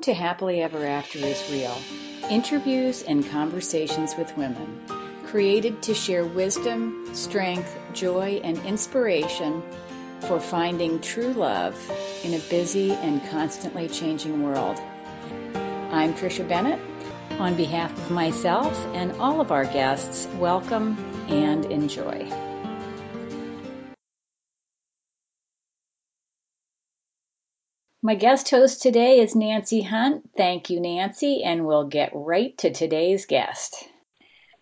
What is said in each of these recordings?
Welcome to Happily Ever After is Real interviews and conversations with women, created to share wisdom, strength, joy, and inspiration for finding true love in a busy and constantly changing world. I'm Tricia Bennett. On behalf of myself and all of our guests, welcome and enjoy. My guest host today is Nancy Hunt. Thank you, Nancy, and we'll get right to today's guest.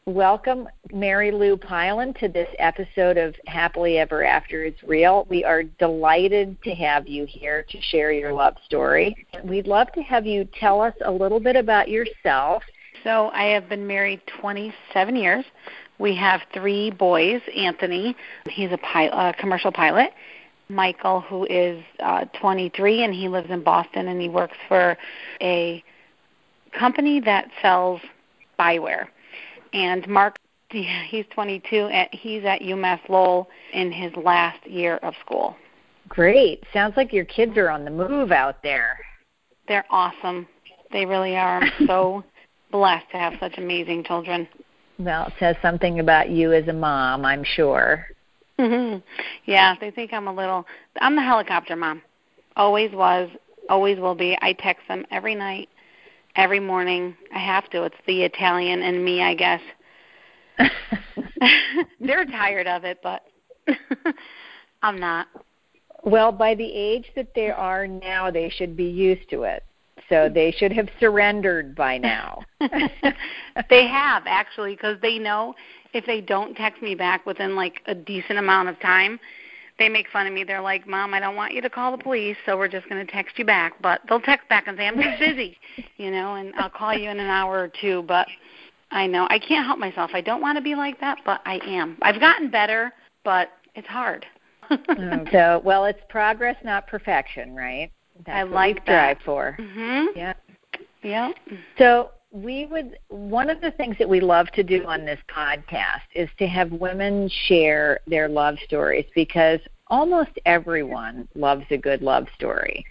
Welcome, Mary Lou Pyland, to this episode of Happily Ever After is Real. We are delighted to have you here to share your love story. We'd love to have you tell us a little bit about yourself. So, I have been married 27 years. We have three boys. Anthony, he's a pilot, a uh, commercial pilot Michael, who is uh, 23 and he lives in Boston and he works for a company that sells spyware. And Mark, he's 22 and he's at UMass Lowell in his last year of school. Great. Sounds like your kids are on the move out there. They're awesome. They really are. I'm so blessed to have such amazing children. Well, it says something about you as a mom, I'm sure. Mm-hmm. Yeah, they think I'm a little. I'm the helicopter mom. Always was, always will be. I text them every night, every morning. I have to. It's the Italian in me, I guess. They're tired of it, but I'm not. Well, by the age that they are now, they should be used to it. So they should have surrendered by now. they have actually, because they know if they don't text me back within like a decent amount of time, they make fun of me. They're like, "Mom, I don't want you to call the police, so we're just going to text you back." But they'll text back and say, "I'm just busy," you know, and I'll call you in an hour or two. But I know I can't help myself. I don't want to be like that, but I am. I've gotten better, but it's hard. Mm, so, well, it's progress, not perfection, right? That's I what like we strive that. for. Mhm. Yeah. Yeah. So we would one of the things that we love to do on this podcast is to have women share their love stories because almost everyone loves a good love story.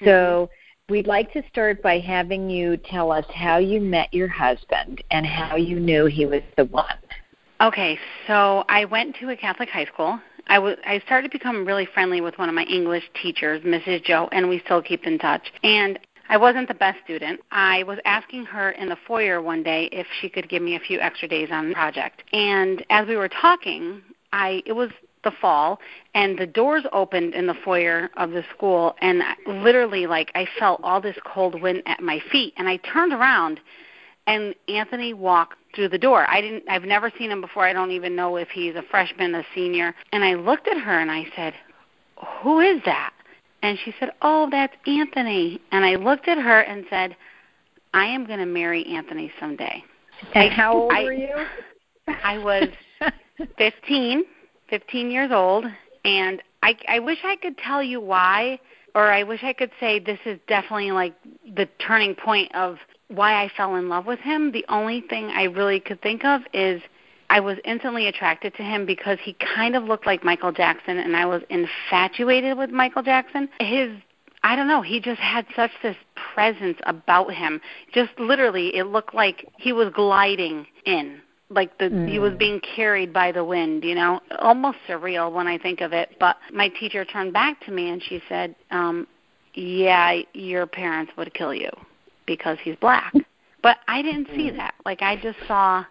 So Mm-hmm. we'd like to start by having you tell us how you met your husband and how you knew he was the one. Okay, so I went to a Catholic high school. I was I started to become really friendly with one of my English teachers, Mrs. Joe, and we still keep in touch. And I wasn't the best student. I was asking her in the foyer one day if she could give me a few extra days on the project. And as we were talking, I it was the fall and the doors opened in the foyer of the school and literally like I felt all this cold wind at my feet and I turned around and Anthony walked through the door. I didn't I've never seen him before. I don't even know if he's a freshman, a senior. And I looked at her and I said, "Who is that?" And she said, "Oh, that's Anthony." And I looked at her and said, "I am going to marry Anthony someday." And I- how old I- were you? I was 15, 15 years old, and I I wish I could tell you why or I wish I could say this is definitely like the turning point of why I fell in love with him. The only thing I really could think of is I was instantly attracted to him because he kind of looked like Michael Jackson and I was infatuated with Michael Jackson. His I don't know, he just had such this presence about him. Just literally it looked like he was gliding in. Like the he was Mm. being carried by the wind, you know. Almost surreal when I think of it. But my teacher turned back to me and she said, um, Yeah, your parents would kill you because he's black. But I didn't see that. Like I just saw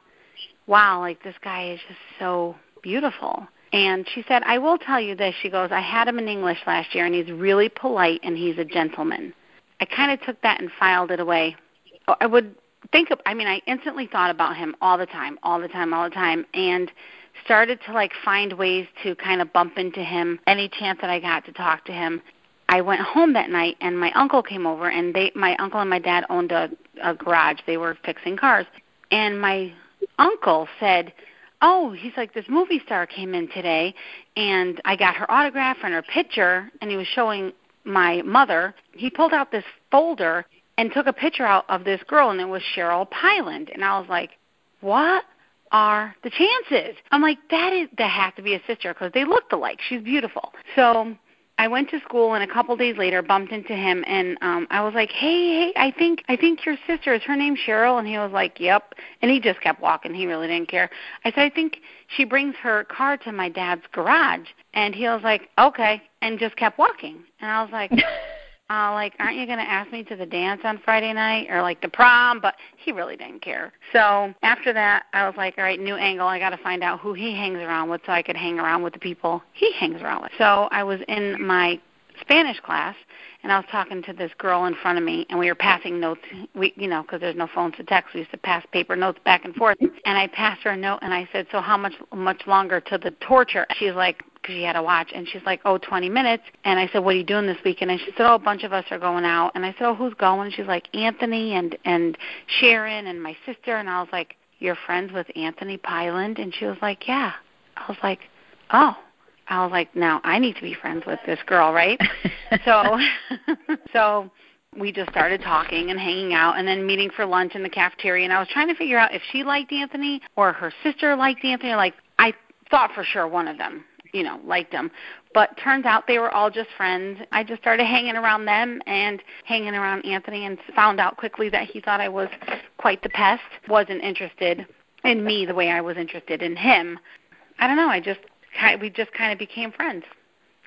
wow, like this guy is just so beautiful. And she said, I will tell you this. She goes, I had him in English last year, and he's really polite and he's a gentleman. I kind of took that and filed it away. Oh, I would think of, I mean, I instantly thought about him all the time, all the time, all the time, and started to like find ways to kind of bump into him any chance that I got to talk to him. I went home that night and my uncle came over and they my uncle and my dad owned a, a garage. They were fixing cars. And my uncle said, "Oh, he's like this movie star came in today, and I got her autograph and her picture." And he was showing my mother. He pulled out this folder and took a picture out of this girl, and it was Cheryl Pyland. And I was like, "What are the chances?" I'm like, "That is that has to be a sister because they looked alike. She's beautiful." So I went to school and a couple days later bumped into him and um I was like, "Hey, hey, I think I think your sister is her name Cheryl?" And he was like, "Yep." And he just kept walking. He really didn't care. I said, "I think she brings her car to my dad's garage." And he was like, "Okay." And just kept walking. And I was like, uh, like, aren't you going to ask me to the dance on Friday night or like the prom? But he really didn't care. So after that, I was like, all right, new angle. I got to find out who he hangs around with so I could hang around with the people he hangs around with. So I was in my Spanish class and I was talking to this girl in front of me, and we were passing notes. We, you know, because there's no phones to text, we used to pass paper notes back and forth. And I passed her a note, and I said, "So how much much longer to the torture?" She's like, because she had a watch, and she's like, "Oh, 20 minutes." And I said, "What are you doing this weekend?" And she said, "Oh, a bunch of us are going out." And I said, "Oh, who's going?" She's like, "Anthony and and Sharon and my sister." And I was like, "You're friends with Anthony Pyland?" And she was like, "Yeah." I was like, "Oh." I was like, now I need to be friends with this girl, right? so, so we just started talking and hanging out and then meeting for lunch in the cafeteria. And I was trying to figure out if she liked Anthony or her sister liked Anthony. Like I thought for sure one of them, you know, liked him. But turns out they were all just friends. I just started hanging around them and hanging around Anthony and found out quickly that he thought I was quite the pest, wasn't interested in me the way I was interested in him. I don't know, I just we just kind of became friends.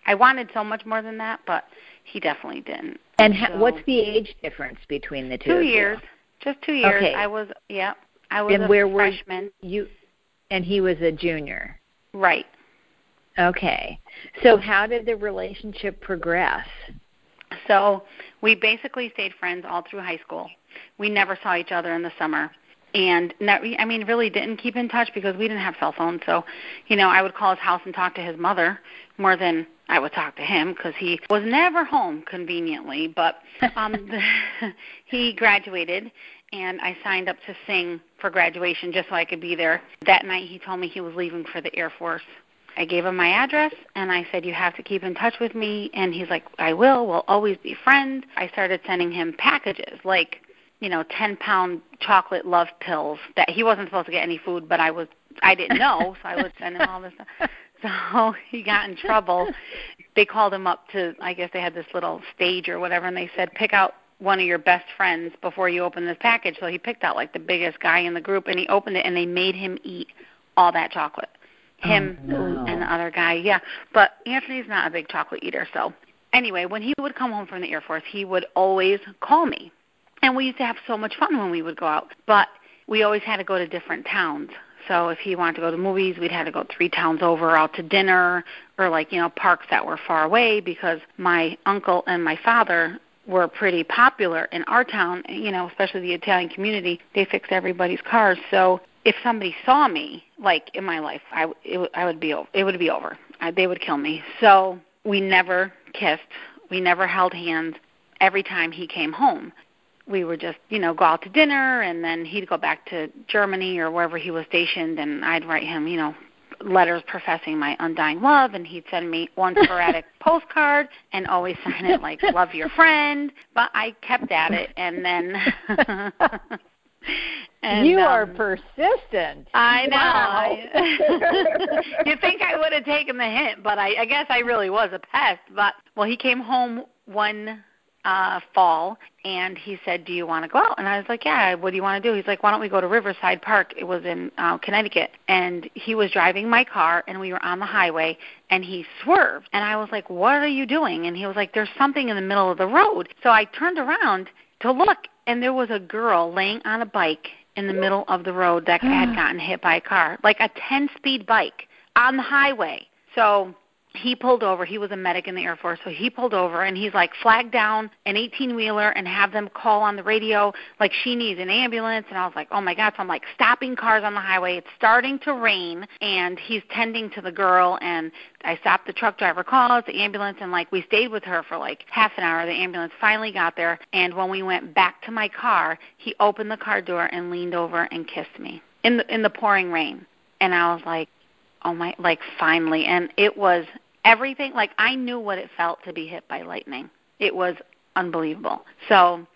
I wanted so much more than that, but he definitely didn't. And so, what's the age difference between the two? Two years, just two years. Okay. I was, yeah, I was and a where freshman. Were you, and he was a junior. Right. Okay. So how did the relationship progress? So we basically stayed friends all through high school. We never saw each other in the summer and I mean, really didn't keep in touch because we didn't have cell phones. So, you know, I would call his house and talk to his mother more than I would talk to him because he was never home conveniently. But um, he graduated, and I signed up to sing for graduation just so I could be there. That night, he told me he was leaving for the Air Force. I gave him my address and I said, You have to keep in touch with me. And he's like, I will. We'll always be friends. I started sending him packages like you know, ten pound chocolate love pills that he wasn't supposed to get any food, but I was I didn't know, so I would send him all this stuff. So he got in trouble. They called him up to I guess they had this little stage or whatever and they said, Pick out one of your best friends before you open this package. So he picked out like the biggest guy in the group and he opened it and they made him eat all that chocolate. Oh, him oh, no. and the other guy, yeah. But Anthony's not a big chocolate eater, so anyway, when he would come home from the Air Force, he would always call me and we used to have so much fun when we would go out. But we always had to go to different towns. So if he wanted to go to movies, we'd have to go three towns over out to dinner or like, you know, parks that were far away because my uncle and my father were pretty popular in our town, you know, especially the Italian community. They fixed everybody's cars. So if somebody saw me like in my life, I it, I would be it would be over. I, they would kill me. So we never kissed. We never held hands every time he came home we would just you know go out to dinner and then he'd go back to Germany or wherever he was stationed and I'd write him you know letters professing my undying love and he'd send me one sporadic postcard and always sign it like love your friend but I kept at it and then and, you um, are persistent. I know. Wow. You think I would have taken the hint, but I, I guess I really was a pest. But well, he came home one uh fall and he said, "Do you want to go out?" And I was like, "Yeah, what do you want to do?" He's like, "Why don't we go to Riverside Park?" It was in uh Connecticut. And he was driving my car and we were on the highway and he swerved. And I was like, "What are you doing?" And he was like, "There's something in the middle of the road." So I turned around to look and there was a girl laying on a bike in the middle of the road that had gotten hit by a car, like a 10-speed bike on the highway. So he pulled over. He was a medic in the Air Force, so he pulled over and he's like, flag down an 18 wheeler and have them call on the radio like she needs an ambulance. And I was like, oh my God. So I'm like stopping cars on the highway. It's starting to rain and he's tending to the girl. And I stopped the truck driver, calls the ambulance, and like we stayed with her for like half an hour. The ambulance finally got there. And when we went back to my car, he opened the car door and leaned over and kissed me in the, in the pouring rain. And I was like, oh my like finally and it was everything like I knew what it felt to be hit by lightning. It was unbelievable. So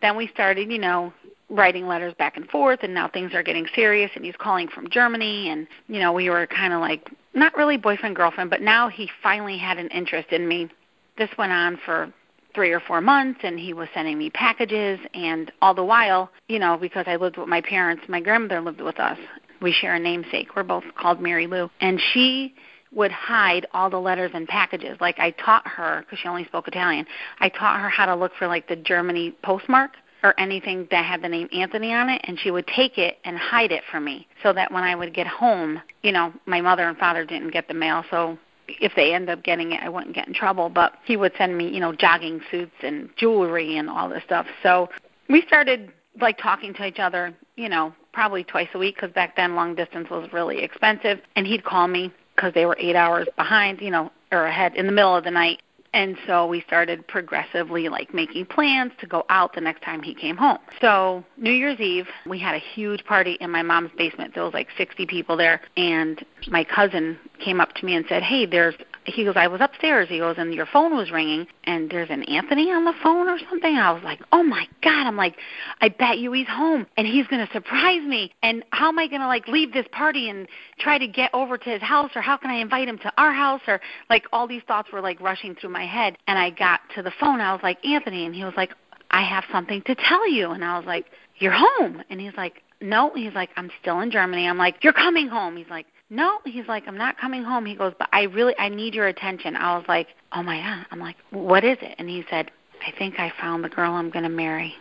then we started, you know, writing letters back and forth and now things are getting serious and he's calling from Germany and you know, we were kind of like not really boyfriend girlfriend, but now he finally had an interest in me this went on for three or four months and he was sending me packages and all the while you know because i lived with my parents my grandmother lived with us we share a namesake we're both called mary lou and she would hide all the letters and packages like i taught her because she only spoke italian i taught her how to look for like the germany postmark or anything that had the name Anthony on it, and she would take it and hide it from me so that when I would get home, you know, my mother and father didn't get the mail, so if they end up getting it, I wouldn't get in trouble. But he would send me, you know, jogging suits and jewelry and all this stuff. So we started like talking to each other, you know, probably twice a week because back then long distance was really expensive. And he'd call me because they were eight hours behind, you know, or ahead in the middle of the night. And so we started progressively like making plans to go out the next time he came home. So New Year's Eve, we had a huge party in my mom's basement. There was like 60 people there, and my cousin came up to me and said, "Hey, there's he goes, I was upstairs. He goes, and your phone was ringing, and there's an Anthony on the phone or something. I was like, oh my god. I'm like, I bet you he's home, and he's gonna surprise me. And how am I gonna like leave this party and try to get over to his house, or how can I invite him to our house, or like all these thoughts were like rushing through my head. And I got to the phone. I was like, Anthony, and he was like, I have something to tell you. And I was like, you're home. And he's like, no. He's like, I'm still in Germany. I'm like, you're coming home. He's like, no he's like i'm not coming home. He goes but i really i need your attention. I was like oh my god. I'm like what is it? And he said i think i found the girl i'm going to marry.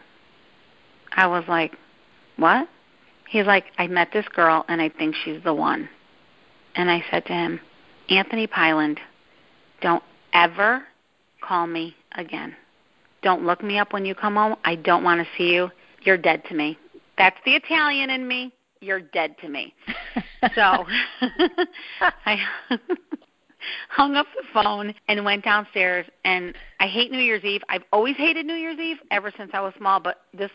I was like what? He's like i met this girl and i think she's the one. And i said to him anthony pyland don't ever call me again. Don't look me up when you come home. I don't want to see you. You're dead to me. That's the italian in me you're dead to me. so I hung up the phone and went downstairs and I hate New Year's Eve. I've always hated New Year's Eve ever since I was small, but this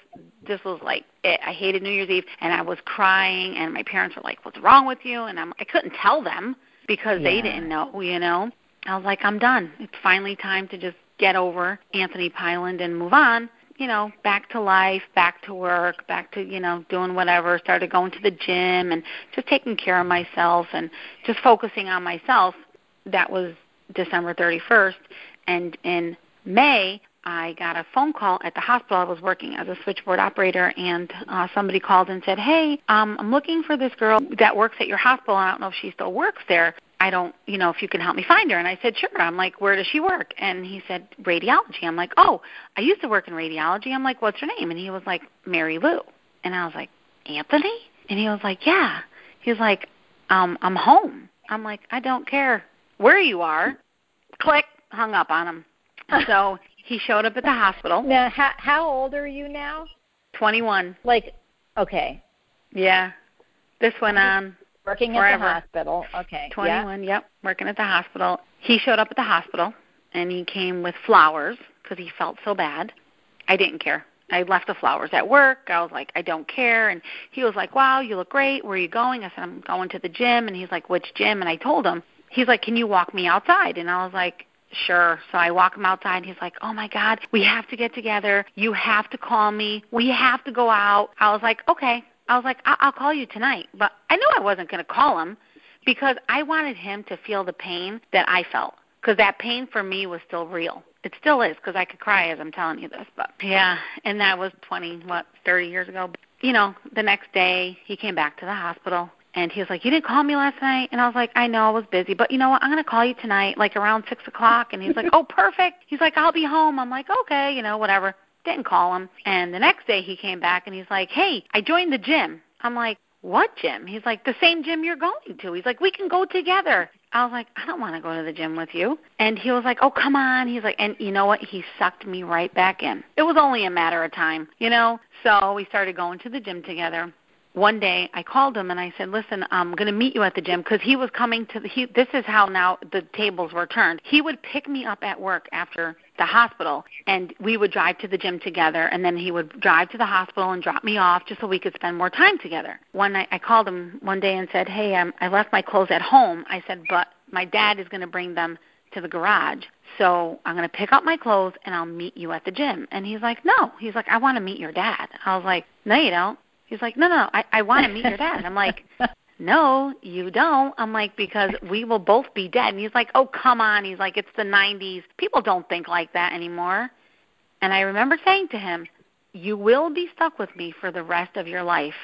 this was like it. I hated New Year's Eve and I was crying and my parents were like, "What's wrong with you?" and I'm I couldn't tell them because yeah. they didn't know, you know. I was like, "I'm done. It's finally time to just get over Anthony Pyland and move on." You know, back to life, back to work, back to, you know, doing whatever, started going to the gym and just taking care of myself and just focusing on myself. That was December 31st. And in May, I got a phone call at the hospital. I was working as a switchboard operator, and uh, somebody called and said, "Hey, um, I'm looking for this girl that works at your hospital. I don't know if she still works there. I don't, you know, if you can help me find her. And I said, sure. I'm like, where does she work? And he said, radiology. I'm like, oh, I used to work in radiology. I'm like, what's her name? And he was like, Mary Lou. And I was like, Anthony? And he was like, yeah. He was like, um, I'm home. I'm like, I don't care where you are. Click, hung up on him. so he showed up at the hospital. Now, how, how old are you now? 21. Like, okay. Yeah. This went on Working Forever. at the hospital. Okay. 21, yeah. yep. Working at the hospital. He showed up at the hospital and he came with flowers because he felt so bad. I didn't care. I left the flowers at work. I was like, I don't care. And he was like, Wow, you look great. Where are you going? I said, I'm going to the gym. And he's like, Which gym? And I told him. He's like, Can you walk me outside? And I was like, Sure. So I walk him outside. And He's like, Oh my God, we have to get together. You have to call me. We have to go out. I was like, Okay. I was like, I- I'll call you tonight. But I knew I wasn't going to call him because I wanted him to feel the pain that I felt because that pain for me was still real. It still is because I could cry as I'm telling you this. But yeah, and that was 20, what, 30 years ago. You know, the next day he came back to the hospital and he was like, "You didn't call me last night," and I was like, "I know I was busy, but you know what? I'm gonna call you tonight, like around six o'clock." And he's like, "Oh, perfect." He's like, "I'll be home." I'm like, "Okay, you know, whatever." Didn't call him. And the next day he came back and he's like, Hey, I joined the gym. I'm like, What gym? He's like, The same gym you're going to. He's like, We can go together. I was like, I don't want to go to the gym with you. And he was like, Oh, come on. He's like, and you know what? He sucked me right back in. It was only a matter of time, you know? So we started going to the gym together one day I called him and I said, "Listen, I'm going to meet you at the gym because he was coming to the. He, this is how now the tables were turned. He would pick me up at work after the hospital, and we would drive to the gym together, and then he would drive to the hospital and drop me off just so we could spend more time together. One night I called him one day and said, "Hey, um, I left my clothes at home." I said, "But my dad is going to bring them to the garage." So I'm going to pick up my clothes and I'll meet you at the gym. And he's like, no. He's like, I want to meet your dad. I was like, no, you don't. He's like, no, no, I, I want to meet your dad. And I'm like, no, you don't. I'm like, because we will both be dead. And he's like, oh, come on. He's like, it's the 90s. People don't think like that anymore. And I remember saying to him, you will be stuck with me for the rest of your life.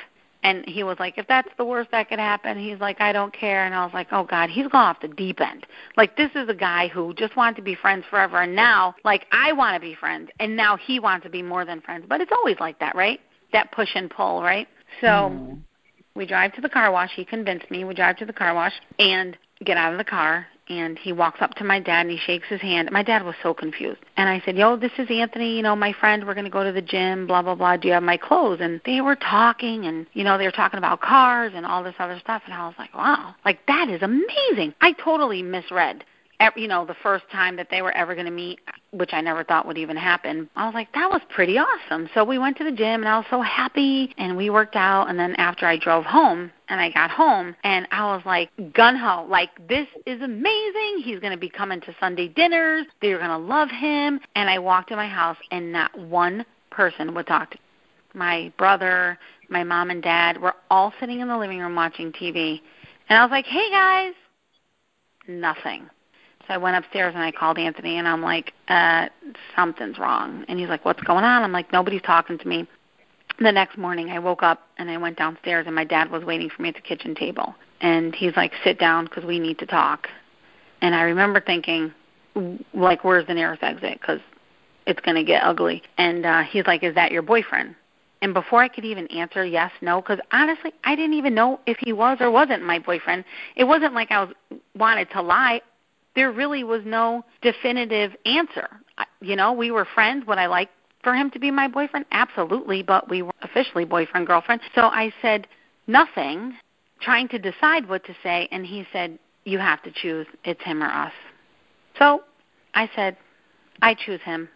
And he was like, if that's the worst that could happen, he's like, I don't care. And I was like, oh God, he's gone off the deep end. Like this is a guy who just wanted to be friends forever, and now, like I want to be friends, and now he wants to be more than friends. But it's always like that, right? That push and pull, right? So. Mm we drive to the car wash. He convinced me. We drive to the car wash and get out of the car. And he walks up to my dad and he shakes his hand. My dad was so confused. And I said, Yo, this is Anthony, you know, my friend. We're going to go to the gym, blah, blah, blah. Do you have my clothes? And they were talking and, you know, they were talking about cars and all this other stuff. And I was like, Wow, like that is amazing. I totally misread you know, the first time that they were ever going to meet, which I never thought would even happen. I was like, that was pretty awesome. So we went to the gym and I was so happy and we worked out. And then after I drove home and I got home and I was like, gun ho, like this is amazing. He's going to be coming to Sunday dinners. They're going to love him. And I walked in my house and not one person would talk to me. My brother, my mom and dad were all sitting in the living room watching TV. And I was like, hey guys, nothing. So I went upstairs and I called Anthony and I'm like, uh, something's wrong. And he's like, what's going on? I'm like, nobody's talking to me. The next morning I woke up and I went downstairs and my dad was waiting for me at the kitchen table. And he's like, sit down because we need to talk. And I remember thinking, like, where's the nearest exit? Because it's going to get ugly. And uh, he's like, is that your boyfriend? And before I could even answer yes, no, because honestly, I didn't even know if he was or wasn't my boyfriend. It wasn't like I was wanted to lie there really was no definitive answer. You know, we were friends. Would I like for him to be my boyfriend? Absolutely, but we were officially boyfriend girlfriend. So I said nothing, trying to decide what to say, and he said, "You have to choose. It's him or us." So I said, "I choose him.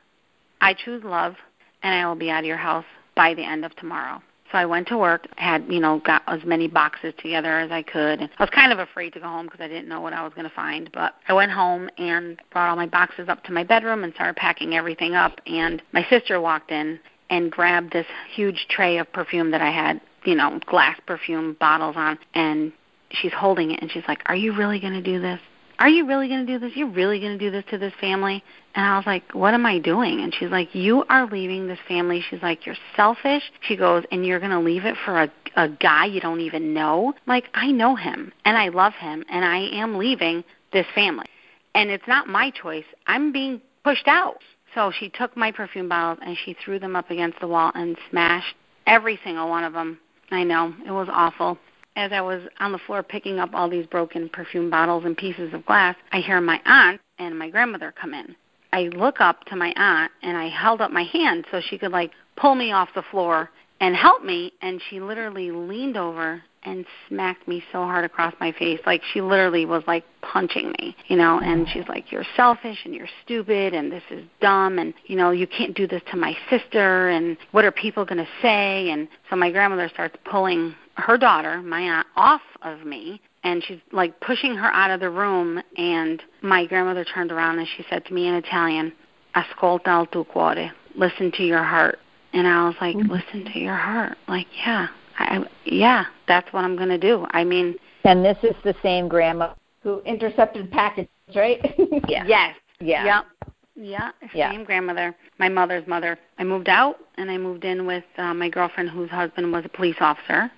I choose love, and I will be out of your house by the end of tomorrow." So I went to work, had, you know, got as many boxes together as I could. And I was kind of afraid to go home because I didn't know what I was going to find. But I went home and brought all my boxes up to my bedroom and started packing everything up. And my sister walked in and grabbed this huge tray of perfume that I had, you know, glass perfume bottles on. And she's holding it and she's like, Are you really going to do this? Are you really going to do this? You're really going to do this to this family? And I was like, What am I doing? And she's like, You are leaving this family. She's like, You're selfish. She goes, And you're going to leave it for a, a guy you don't even know? Like, I know him and I love him and I am leaving this family. And it's not my choice. I'm being pushed out. So she took my perfume bottles and she threw them up against the wall and smashed every single one of them. I know. It was awful as I was on the floor picking up all these broken perfume bottles and pieces of glass, I hear my aunt and my grandmother come in. I look up to my aunt and I held up my hand so she could like pull me off the floor and help me and she literally leaned over and smacked me so hard across my face like she literally was like punching me you know and she's like you're selfish and you're stupid and this is dumb and you know you can't do this to my sister and what are people going to say? And so my grandmother starts pulling her daughter, my aunt, off of me and she's like pushing her out of the room and my grandmother turned around and she said to me in Italian, Ascolta il tuo cuore. Listen to your heart. And I was like, mm-hmm. Listen to your heart. Like, yeah. I yeah, that's what I'm gonna do. I mean And this is the same grandma who intercepted packages, right? yeah. Yes. Yeah. Yep. Yeah, yeah, same grandmother, my mother's mother. I moved out and I moved in with uh, my girlfriend whose husband was a police officer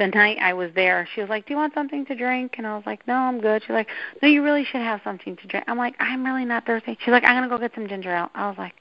the night I was there, she was like, "Do you want something to drink?" And I was like, "No, I'm good." She's like, "No, you really should have something to drink." I'm like, "I'm really not thirsty." She's like, "I'm gonna go get some ginger ale." I was like,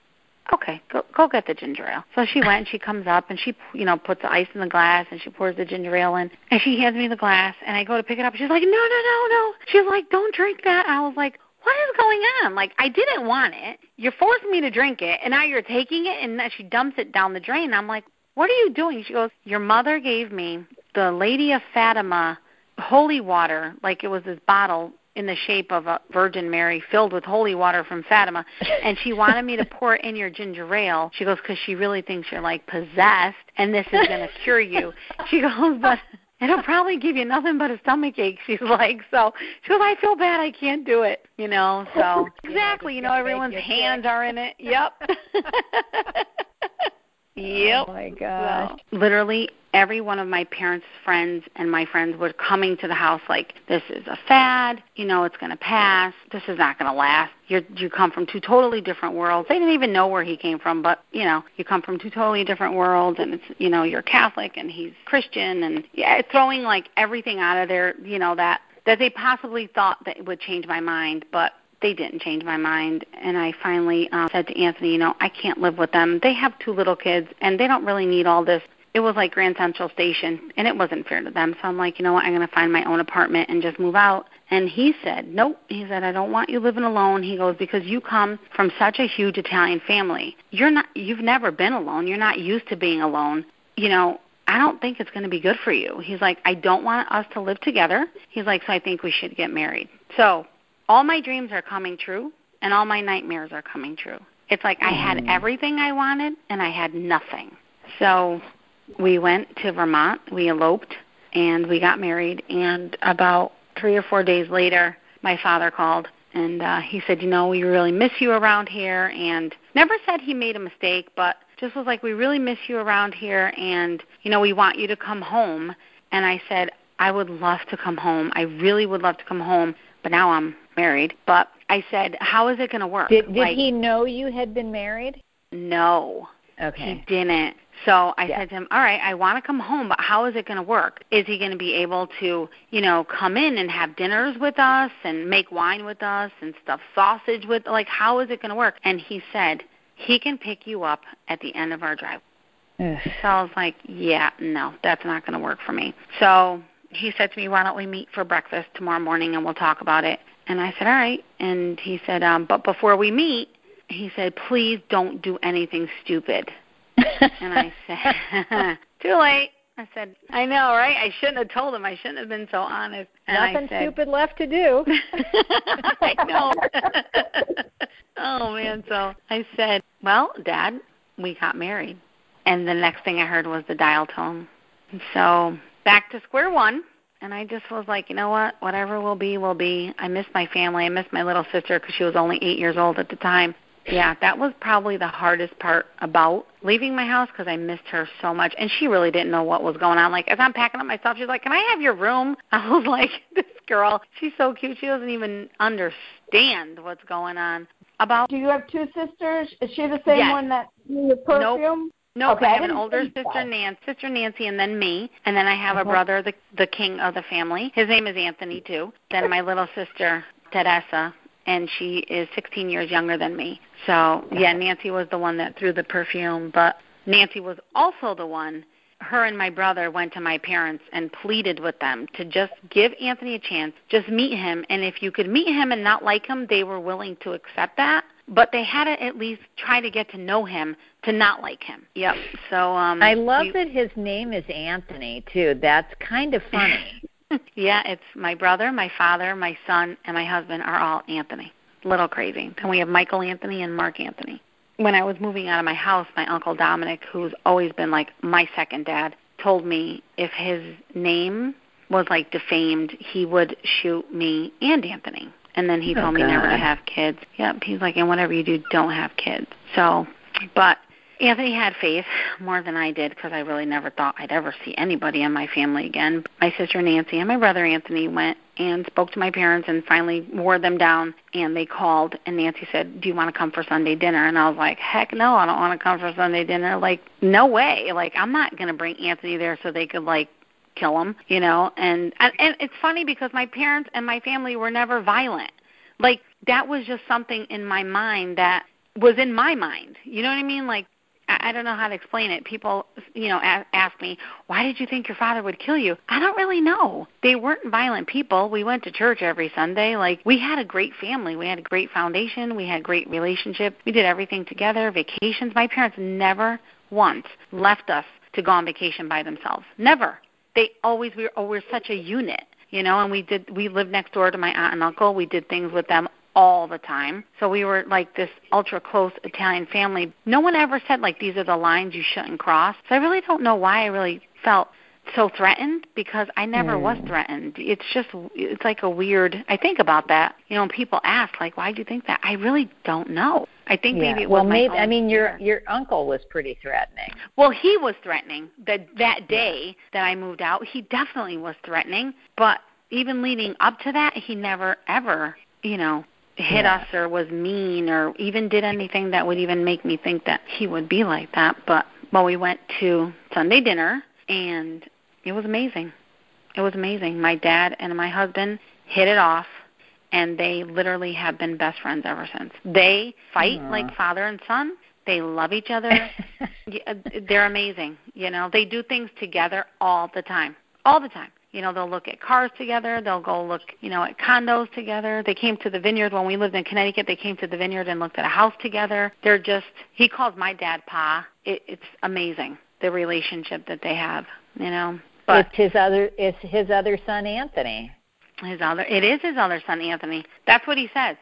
"Okay, go go get the ginger ale." So she went and she comes up and she, you know, puts the ice in the glass and she pours the ginger ale in and she hands me the glass and I go to pick it up. She's like, "No, no, no, no." She's like, "Don't drink that." I was like, what is going on? Like, I didn't want it. You're forcing me to drink it, and now you're taking it, and she dumps it down the drain. I'm like, what are you doing? She goes, Your mother gave me the Lady of Fatima holy water, like it was this bottle in the shape of a Virgin Mary filled with holy water from Fatima, and she wanted me to pour it in your ginger ale. She goes, because she really thinks you're like possessed, and this is going to cure you. She goes, but it'll probably give you nothing but a stomach ache. She's like, so she goes, I feel bad, I can't do it, you know. So exactly, you know, everyone's hands are in it. Yep. Yep. Oh my gosh. literally every one of my parents' friends and my friends were coming to the house like, "This is a fad. You know, it's going to pass. This is not going to last. You you come from two totally different worlds." They didn't even know where he came from, but you know, you come from two totally different worlds, and it's you know, you're Catholic and he's Christian, and yeah, throwing like everything out of there. You know that that they possibly thought that would change my mind, but they didn't change my mind and i finally um, said to anthony you know i can't live with them they have two little kids and they don't really need all this it was like Grand Central Station, and it wasn't fair to them. So I'm like, you know what? I'm going to find my own apartment and just move out. And he said, nope. He said, I don't want you living alone. He goes because you come from such a huge Italian family. You're not. You've never been alone. You're not used to being alone. You know, I don't think it's going to be good for you. He's like, I don't want us to live together. He's like, so I think we should get married. So all my dreams are coming true, and all my nightmares are coming true. It's like I had mm. everything I wanted, and I had nothing. So we went to Vermont. We eloped and we got married. And about three or four days later, my father called and uh, he said, "You know, we really miss you around here." And never said he made a mistake, but just was like, "We really miss you around here, and you know, we want you to come home." And I said, "I would love to come home. I really would love to come home." But now I'm married. But I said, "How is it going to work?" Did, did like, he know you had been married? No. Okay. He didn't. So I yeah. said to him, "All right, I want to come home, but how is it going to work? Is he going to be able to, you know, come in and have dinners with us and make wine with us and stuff sausage with like how is it going to work?" And he said, "He can pick you up at the end of our drive." so I was like, "Yeah, no, that's not going to work for me." So he said to me, "Why don't we meet for breakfast tomorrow morning and we'll talk about it?" And I said, "All right." And he said, um, "But before we meet, he said, "Please don't do anything stupid." And I said, "Too late." I said, "I know, right? I shouldn't have told him. I shouldn't have been so honest." And Nothing said, stupid left to do. I know. oh man, so I said, "Well, Dad, we got married." And the next thing I heard was the dial tone. So back to square one. And I just was like, you know what? Whatever will be, will be. I miss my family. I miss my little sister because she was only eight years old at the time. Yeah, that was probably the hardest part about leaving my house because I missed her so much, and she really didn't know what was going on. Like as I'm packing up my stuff, she's like, "Can I have your room?" I was like, "This girl, she's so cute. She doesn't even understand what's going on." About Do you have two sisters? Is she the same yes. one that the perfume? Nope. Nope, okay, I have an older sister, Nancy, sister Nancy, and then me, and then I have a uh-huh. brother, the the king of the family. His name is Anthony too. Then my little sister Teresa, and she is 16 years younger than me. So yeah, Nancy was the one that threw the perfume, but Nancy was also the one. Her and my brother went to my parents and pleaded with them to just give Anthony a chance, just meet him, and if you could meet him and not like him, they were willing to accept that. But they had to at least try to get to know him to not like him. Yep. So um I love we, that his name is Anthony too. That's kind of funny. yeah, it's my brother, my father, my son, and my husband are all Anthony. Little crazy. Then we have Michael Anthony and Mark Anthony. When I was moving out of my house, my uncle Dominic, who's always been like my second dad, told me if his name was like defamed, he would shoot me and Anthony. And then he oh, told me God. never to have kids. Yep, he's like, and whatever you do, don't have kids. So, but Anthony had faith more than I did because I really never thought I'd ever see anybody in my family again. My sister Nancy and my brother Anthony went and spoke to my parents and finally wore them down and they called and Nancy said, "Do you want to come for Sunday dinner?" And I was like, "Heck no, I don't want to come for Sunday dinner. Like no way. Like I'm not going to bring Anthony there so they could like kill him, you know?" And and, and it's funny because my parents and my family were never violent. Like that was just something in my mind that was in my mind. You know what I mean? Like I don't know how to explain it. People, you know, ask me, "Why did you think your father would kill you?" I don't really know. They weren't violent people. We went to church every Sunday. Like we had a great family. We had a great foundation. We had great relationship. We did everything together. Vacations. My parents never once left us to go on vacation by themselves. Never. They always we were, oh, we're such a unit you know and we did we lived next door to my aunt and uncle we did things with them all the time. So we were like this ultra close Italian family. No one ever said like these are the lines you shouldn't cross. So I really don't know why I really felt so threatened because I never mm. was threatened. It's just it's like a weird. I think about that. You know, when people ask like, "Why do you think that?" I really don't know. I think yeah. maybe it well, was maybe I mean your your uncle was pretty threatening. Well, he was threatening that that day that I moved out. He definitely was threatening, but even leading up to that, he never ever, you know, hit yeah. us or was mean or even did anything that would even make me think that he would be like that. But well, we went to Sunday dinner and it was amazing. It was amazing. My dad and my husband hit it off and they literally have been best friends ever since. They fight Aww. like father and son. They love each other. Uh, they're amazing. You know, they do things together all the time. All the time. You know, they'll look at cars together. They'll go look, you know, at condos together. They came to the vineyard when we lived in Connecticut. They came to the vineyard and looked at a house together. They're just, he calls my dad Pa. It, it's amazing the relationship that they have. You know, but it's his other, it's his other son Anthony. His other, it is his other son Anthony. That's what he says.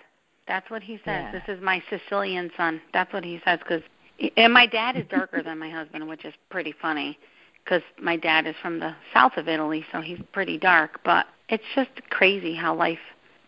That's what he says. Yeah. This is my Sicilian son. That's what he says because, and my dad is darker than my husband, which is pretty funny because my dad is from the south of Italy, so he's pretty dark. But it's just crazy how life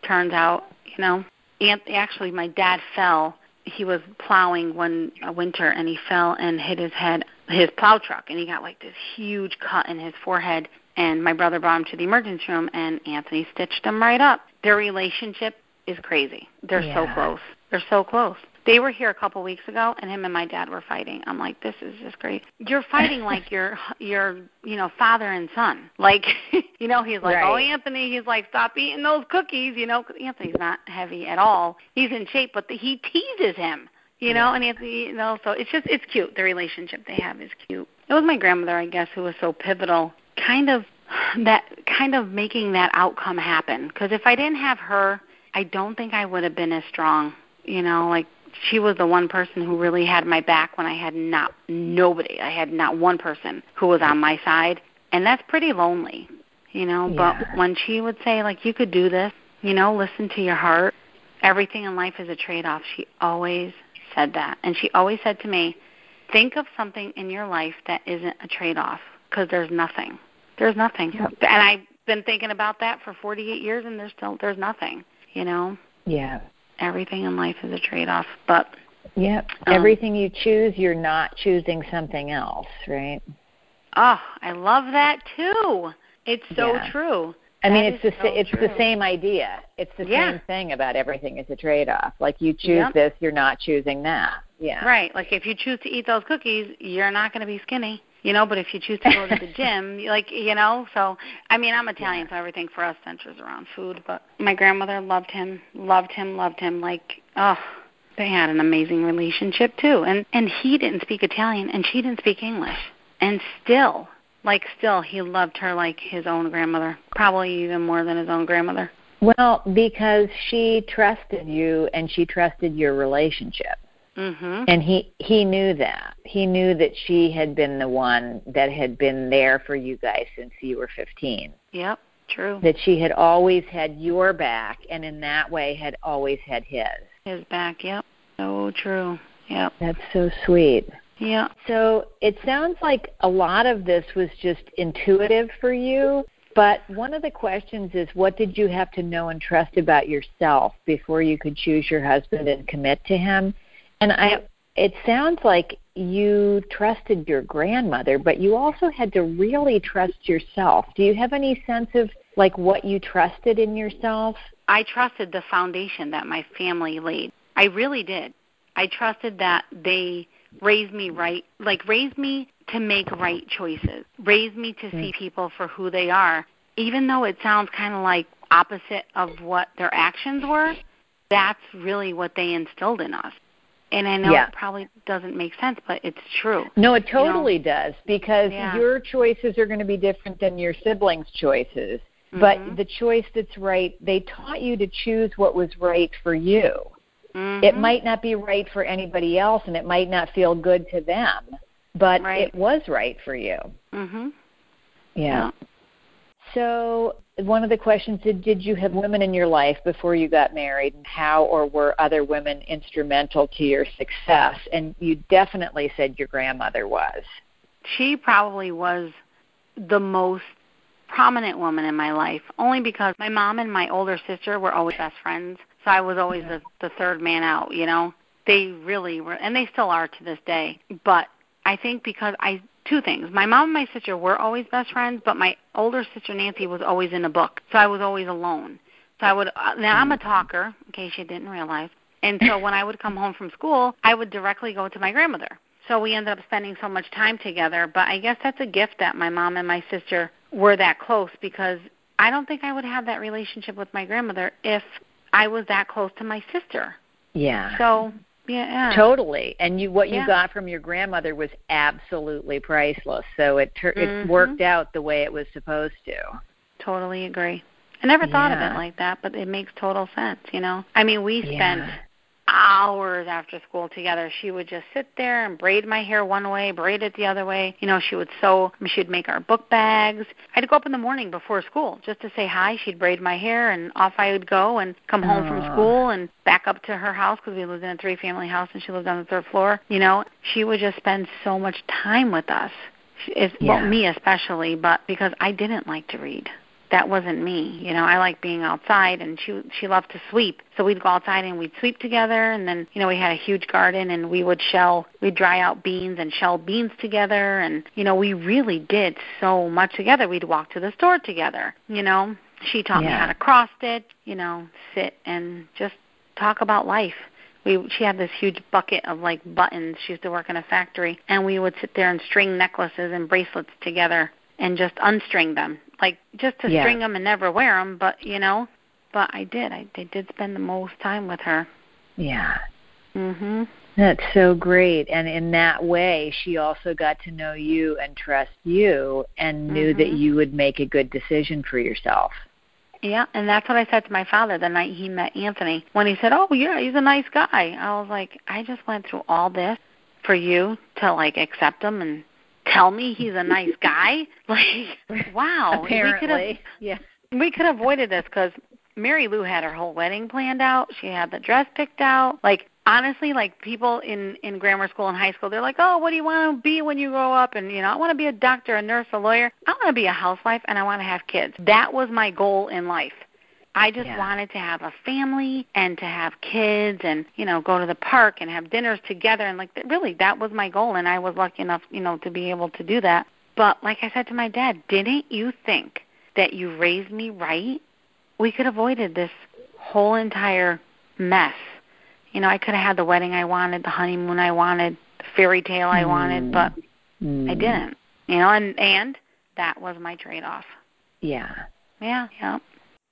turns out, you know. And actually, my dad fell. He was plowing one winter, and he fell and hit his head, his plow truck, and he got like this huge cut in his forehead. And my brother brought him to the emergency room, and Anthony stitched him right up. Their relationship is crazy. They're yeah. so close. They're so close. They were here a couple weeks ago, and him and my dad were fighting. I'm like, this is just great. You're fighting like your your you know father and son. Like you know, he's like, oh, right. oh Anthony, he's like, stop eating those cookies. You know, Anthony's not heavy at all. He's in shape, but the, he teases him. You know, yeah. and Anthony, you know, so it's just it's cute. The relationship they have is cute. It was my grandmother, I guess, who was so pivotal, kind of that kind of making that outcome happen. Because if I didn't have her, I don't think I would have been as strong. You know, like she was the one person who really had my back when I had not nobody. I had not one person who was on my side, and that's pretty lonely, you know. Yeah. But when she would say like you could do this, you know, listen to your heart. Everything in life is a trade-off. She always said that, and she always said to me, think of something in your life that isn't a trade-off because there's nothing. There's nothing. Yep. And I've been thinking about that for 48 years, and there's still there's nothing. You know. Yeah everything in life is a trade-off. But yep, um, everything you choose, you're not choosing something else, right? Oh, I love that too. It's so yeah. true. I that mean, it's the so it's true. the same idea. It's the yeah. same thing about everything is a trade-off. Like you choose yep. this, you're not choosing that. Yeah. Right. Like if you choose to eat those cookies, you're not going to be skinny you know but if you choose to go to the gym like you know so i mean i'm italian yeah. so everything for us centers around food but my grandmother loved him loved him loved him like oh they had an amazing relationship too. And and he didn't speak italian and she didn't speak english. And still like still he loved her like his own grandmother probably even more than his own grandmother. Well because she trusted you and she trusted your relationship Mm-hmm. And he he knew that. He knew that she had been the one that had been there for you guys since you were 15. Yep, true. That she had always had your back and in that way had always had his. His back, yep. So true. Yep. That's so sweet. Yeah. So it sounds like a lot of this was just intuitive for you, but one of the questions is what did you have to know and trust about yourself before you could choose your husband and commit to him? And I it sounds like you trusted your grandmother, but you also had to really trust yourself. Do you have any sense of like what you trusted in yourself? I trusted the foundation that my family laid. I really did. I trusted that they raised me right, like raised me to make right choices, raised me to see hmm. people for who they are, even though it sounds kind of like opposite of what their actions were. That's really what they instilled in us. And I know yeah. it probably doesn't make sense, but it's true. No, it totally you know? does because yeah. your choices are going to be different than your siblings' choices. Mm-hmm. But the choice that's right, they taught you to choose what was right for you. Mm-hmm. It might not be right for anybody else and it might not feel good to them, but right. it was right for you. Mhm. Yeah. So, one of the questions is Did you have women in your life before you got married? And how or were other women instrumental to your success? And you definitely said your grandmother was. She probably was the most prominent woman in my life, only because my mom and my older sister were always best friends. So I was always the, the third man out, you know. They really were, and they still are to this day. But I think because I two things. My mom and my sister were always best friends, but my older sister Nancy was always in a book, so I was always alone. So I would uh, now I'm a mm. talker, in case you didn't realize. And so when I would come home from school, I would directly go to my grandmother. So we ended up spending so much time together. But I guess that's a gift that my mom and my sister were that close because I don't think I would have that relationship with my grandmother if I was that close to my sister. Yeah. So yeah, totally. And you, what you yeah. got from your grandmother was absolutely priceless. So it ter- mm-hmm. it worked out the way it was supposed to. Totally agree. I never yeah. thought of it like that, but it makes total sense. You know, I mean, we spent yeah hours after school together. She would just sit there and braid my hair one way, braid it the other way. You know, she would sew, she'd make our book bags. I'd go up in the morning before school just to say hi. She'd braid my hair, and off I would go and come home from school and back up to her house because we lived in a three family house and she lived on the third floor. You know, she would just spend so much time with us. It's, yeah. Well, me especially, but because I didn't like to read that wasn't me. You know, I like being outside and she she loved to sweep. So we'd go outside and we'd sweep together and then, you know, we had a huge garden and we would shell we'd dry out beans and shell beans together and you know, we really did so much together. We'd walk to the store together, you know. She taught yeah. me how to cross stitch, you know, sit and just talk about life we she had this huge bucket of like buttons she used to work in a factory and we would sit there and string necklaces and bracelets together and just unstring them like just to yeah. string them and never wear them, but you know, but I did. I, I did spend the most time with her. Yeah. Mhm. That's so great. And in that way, she also got to know you and trust you and knew mm-hmm. that you would make a good decision for yourself. Yeah, and that's what I said to my father the night he met Anthony. When he said, "Oh, yeah, he's a nice guy." I was like, "I just went through all this for you to like accept him and tell me he's a nice guy? Like, wow. Apparently, we could have, yeah. We could have avoided this because Mary Lou had her whole wedding planned out. She had the dress picked out. Like honestly, like people in in grammar school and high school, they're like, "Oh, what do you want to be when you grow up?" And you know, I want to be a doctor, a nurse, a lawyer. I want to be a housewife, and I want to have kids. That was my goal in life. I just yeah. wanted to have a family and to have kids and you know go to the park and have dinners together and like really that was my goal and I was lucky enough you know to be able to do that. But like I said to my dad, didn't you think that you raised me right? We could have avoided this whole entire mess. You know, I could have had the wedding I wanted, the honeymoon I wanted, the fairy tale I wanted, but mm. I didn't. You know, and and that was my trade off. Yeah. Yeah, yeah.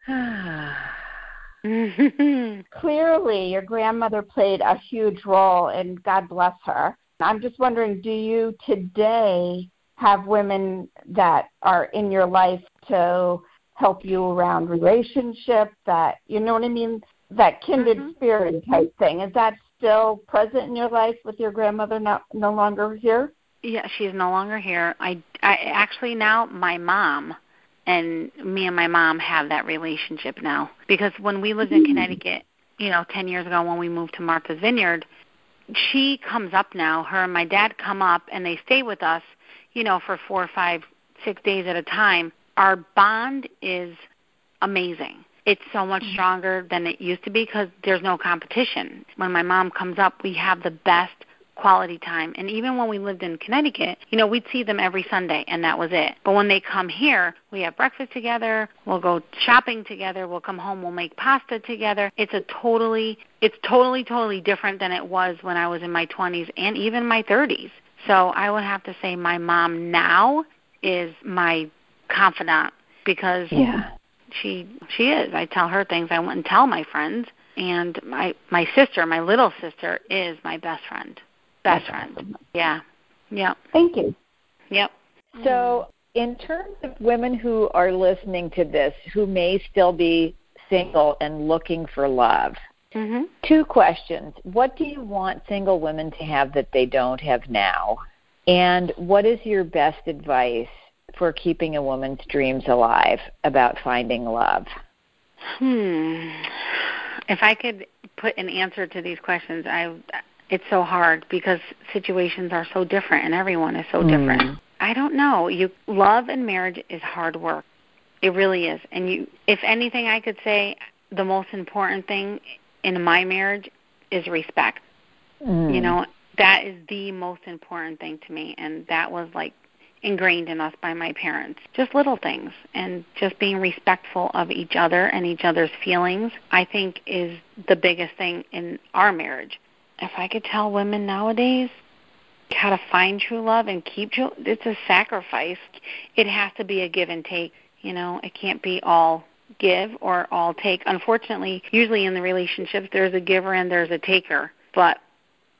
Clearly, your grandmother played a huge role, and God bless her. I'm just wondering do you today have women that are in your life to help you around relationship that you know what I mean that kindred mm-hmm. spirit type thing is that still present in your life with your grandmother not no longer here yeah she's no longer here I I actually now my mom and me and my mom have that relationship now because when we lived in mm-hmm. Connecticut, you know, 10 years ago when we moved to Martha's Vineyard, she comes up now. Her and my dad come up and they stay with us, you know, for four or five, six days at a time. Our bond is amazing. It's so much mm-hmm. stronger than it used to be because there's no competition. When my mom comes up, we have the best quality time. And even when we lived in Connecticut, you know, we'd see them every Sunday and that was it. But when they come here, we have breakfast together, we'll go shopping together, we'll come home, we'll make pasta together. It's a totally it's totally totally different than it was when I was in my 20s and even my 30s. So I would have to say my mom now is my confidant because yeah. she she is. I tell her things I wouldn't tell my friends and my my sister, my little sister is my best friend best friend. Yeah. Yeah. Thank you. Yep. So, in terms of women who are listening to this who may still be single and looking for love, mm-hmm. two questions. What do you want single women to have that they don't have now? And what is your best advice for keeping a woman's dreams alive about finding love? Hmm. If I could put an answer to these questions, I it's so hard because situations are so different and everyone is so mm. different. I don't know. You love and marriage is hard work. It really is. And you if anything I could say the most important thing in my marriage is respect. Mm. You know, that is the most important thing to me and that was like ingrained in us by my parents. Just little things and just being respectful of each other and each other's feelings, I think is the biggest thing in our marriage. If I could tell women nowadays how to find true love and keep true, it's a sacrifice. It has to be a give and take. You know, it can't be all give or all take. Unfortunately, usually in the relationships, there's a giver and there's a taker. But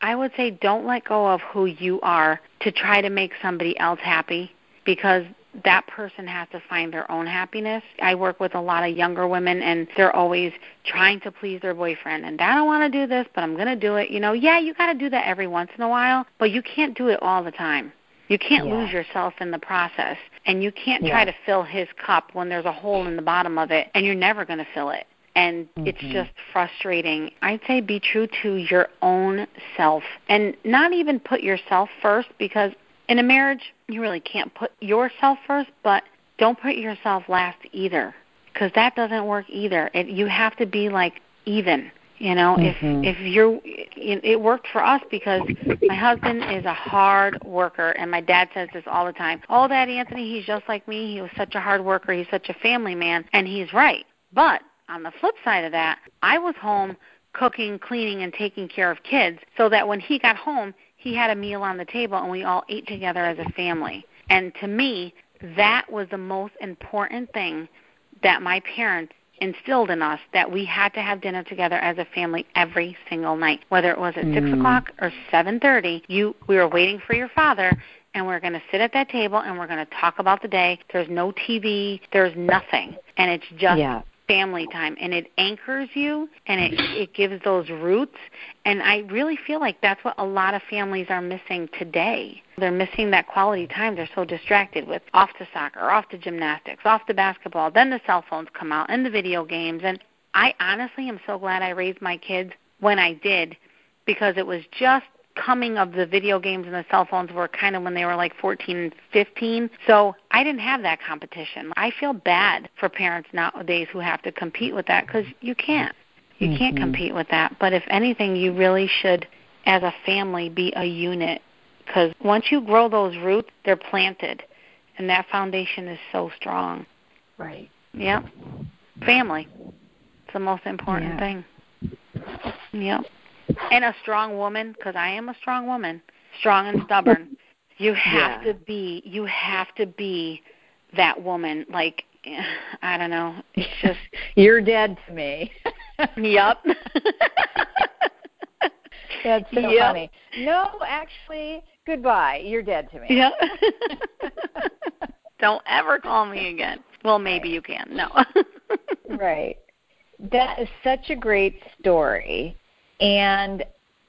I would say don't let go of who you are to try to make somebody else happy because that person has to find their own happiness. I work with a lot of younger women and they're always trying to please their boyfriend and I don't want to do this, but I'm going to do it. You know, yeah, you got to do that every once in a while, but you can't do it all the time. You can't yeah. lose yourself in the process and you can't try yeah. to fill his cup when there's a hole in the bottom of it and you're never going to fill it and mm-hmm. it's just frustrating. I'd say be true to your own self and not even put yourself first because in a marriage you really can't put yourself first, but don't put yourself last either because that doesn't work either. It, you have to be like even. You know, mm-hmm. if if you're, it worked for us because my husband is a hard worker, and my dad says this all the time. Oh, Daddy Anthony, he's just like me. He was such a hard worker. He's such a family man, and he's right. But on the flip side of that, I was home cooking, cleaning, and taking care of kids so that when he got home, he had a meal on the table and we all ate together as a family. And to me, that was the most important thing that my parents instilled in us that we had to have dinner together as a family every single night, whether it was at mm. six o'clock or seven thirty. You, we were waiting for your father, and we're going to sit at that table and we're going to talk about the day. There's no TV, there's nothing, and it's just yeah family time and it anchors you and it it gives those roots and I really feel like that's what a lot of families are missing today. They're missing that quality time. They're so distracted with off to soccer, off to gymnastics, off to basketball, then the cell phones come out and the video games and I honestly am so glad I raised my kids when I did because it was just coming of the video games and the cell phones were kind of when they were like 14 and 15. So I didn't have that competition. I feel bad for parents nowadays who have to compete with that because you can't. You mm-hmm. can't compete with that. But if anything, you really should, as a family, be a unit because once you grow those roots, they're planted, and that foundation is so strong. Right. Yep. Family. It's the most important yeah. thing. Yep and a strong woman because I am a strong woman, strong and stubborn. You have yeah. to be you have to be that woman like I don't know. It's just you're dead to me. yep. That's so yep. funny. No, actually, goodbye. You're dead to me. Yeah. Don't ever call me again. Well, maybe you can. No. right. That is such a great story. And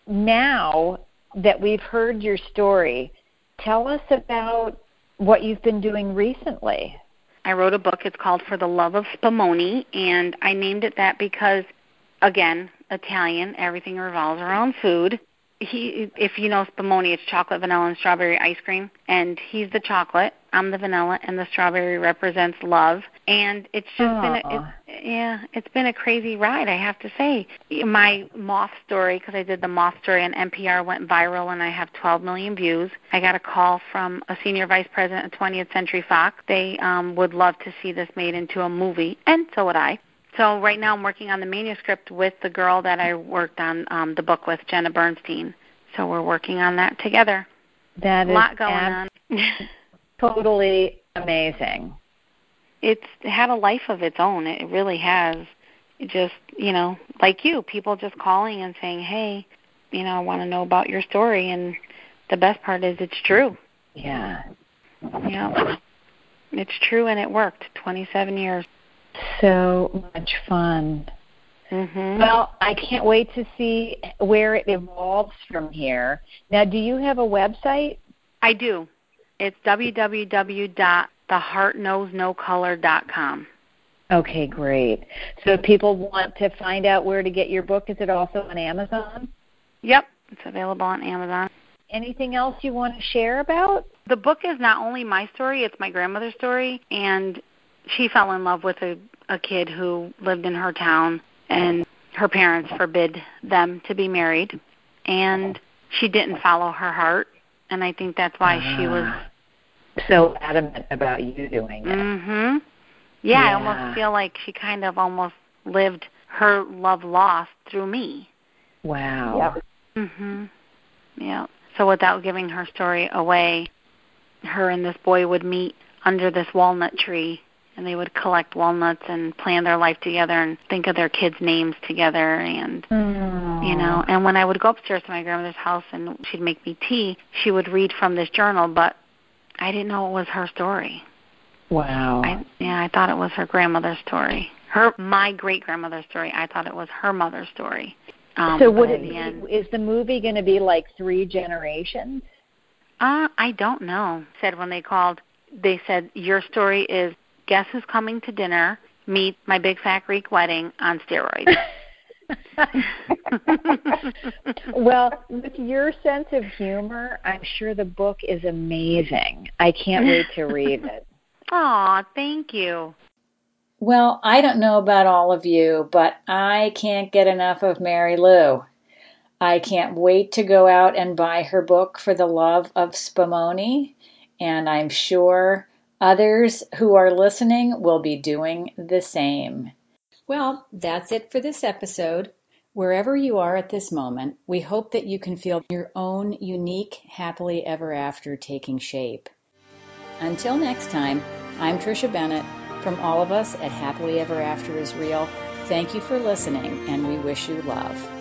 now that we've heard your story, tell us about what you've been doing recently. I wrote a book. It's called For the Love of Spumoni, and I named it that because, again, Italian, everything revolves around food he if you know spumoni it's chocolate vanilla and strawberry ice cream. And he's the chocolate. I'm the vanilla and the strawberry represents love. And it's just Aww. been a, it, yeah it's been a crazy ride i have to say. My moth story because i did the moth story on npr went viral and i have 12 million views. I got a call from a senior vice president of 20th century fox. They um would love to see this made into a movie and so would i so right now I'm working on the manuscript with the girl that I worked on um, the book with, Jenna Bernstein. So we're working on that together. That a lot going ab- on. totally amazing. It's had a life of its own. It really has. It just, you know, like you, people just calling and saying, "Hey, you know, I want to know about your story." And the best part is it's true. Yeah. Yeah. It's true and it worked. 27 years so much fun. Mm-hmm. Well, I can't wait to see where it evolves from here. Now, do you have a website? I do. It's www.theheartknowsnocolor.com. Okay, great. So if people want to find out where to get your book, is it also on Amazon? Yep, it's available on Amazon. anything else you want to share about? The book is not only my story, it's my grandmother's story. And she fell in love with a, a kid who lived in her town, and her parents forbid them to be married. And she didn't follow her heart. And I think that's why she was Ah. so adamant about you doing it. Mhm. Yeah, I almost feel like she kind of almost lived her love lost through me. Wow. Yep. Mhm. Yeah. So without giving her story away, her and this boy would meet under this walnut tree and they would collect walnuts and plan their life together and think of their kids' names together and you know and when i would go upstairs to my grandmother's house and she'd make me tea she would read from this journal but i didn't know it was her story Wow. I, yeah, I thought it was her grandmother's story. Her my great grandmother's story. I thought it was her mother's story. Um, so would it the end, is the movie going to be like three generations? uh, I don't know. Said when they called, they said your story is guess who's coming to dinner? Meet my big fat Greek wedding on steroids. well, with your sense of humor, I'm sure the book is amazing. I can't wait to read it. Aw, thank you. Well, I don't know about all of you, but I can't get enough of Mary Lou. I can't wait to go out and buy her book for the love of Spumoni, and I'm sure others who are listening will be doing the same. Well, that's it for this episode. Wherever you are at this moment, we hope that you can feel your own unique happily ever after taking shape. Until next time, I'm Trisha Bennett. From all of us at Happily Ever After is Real, thank you for listening and we wish you love.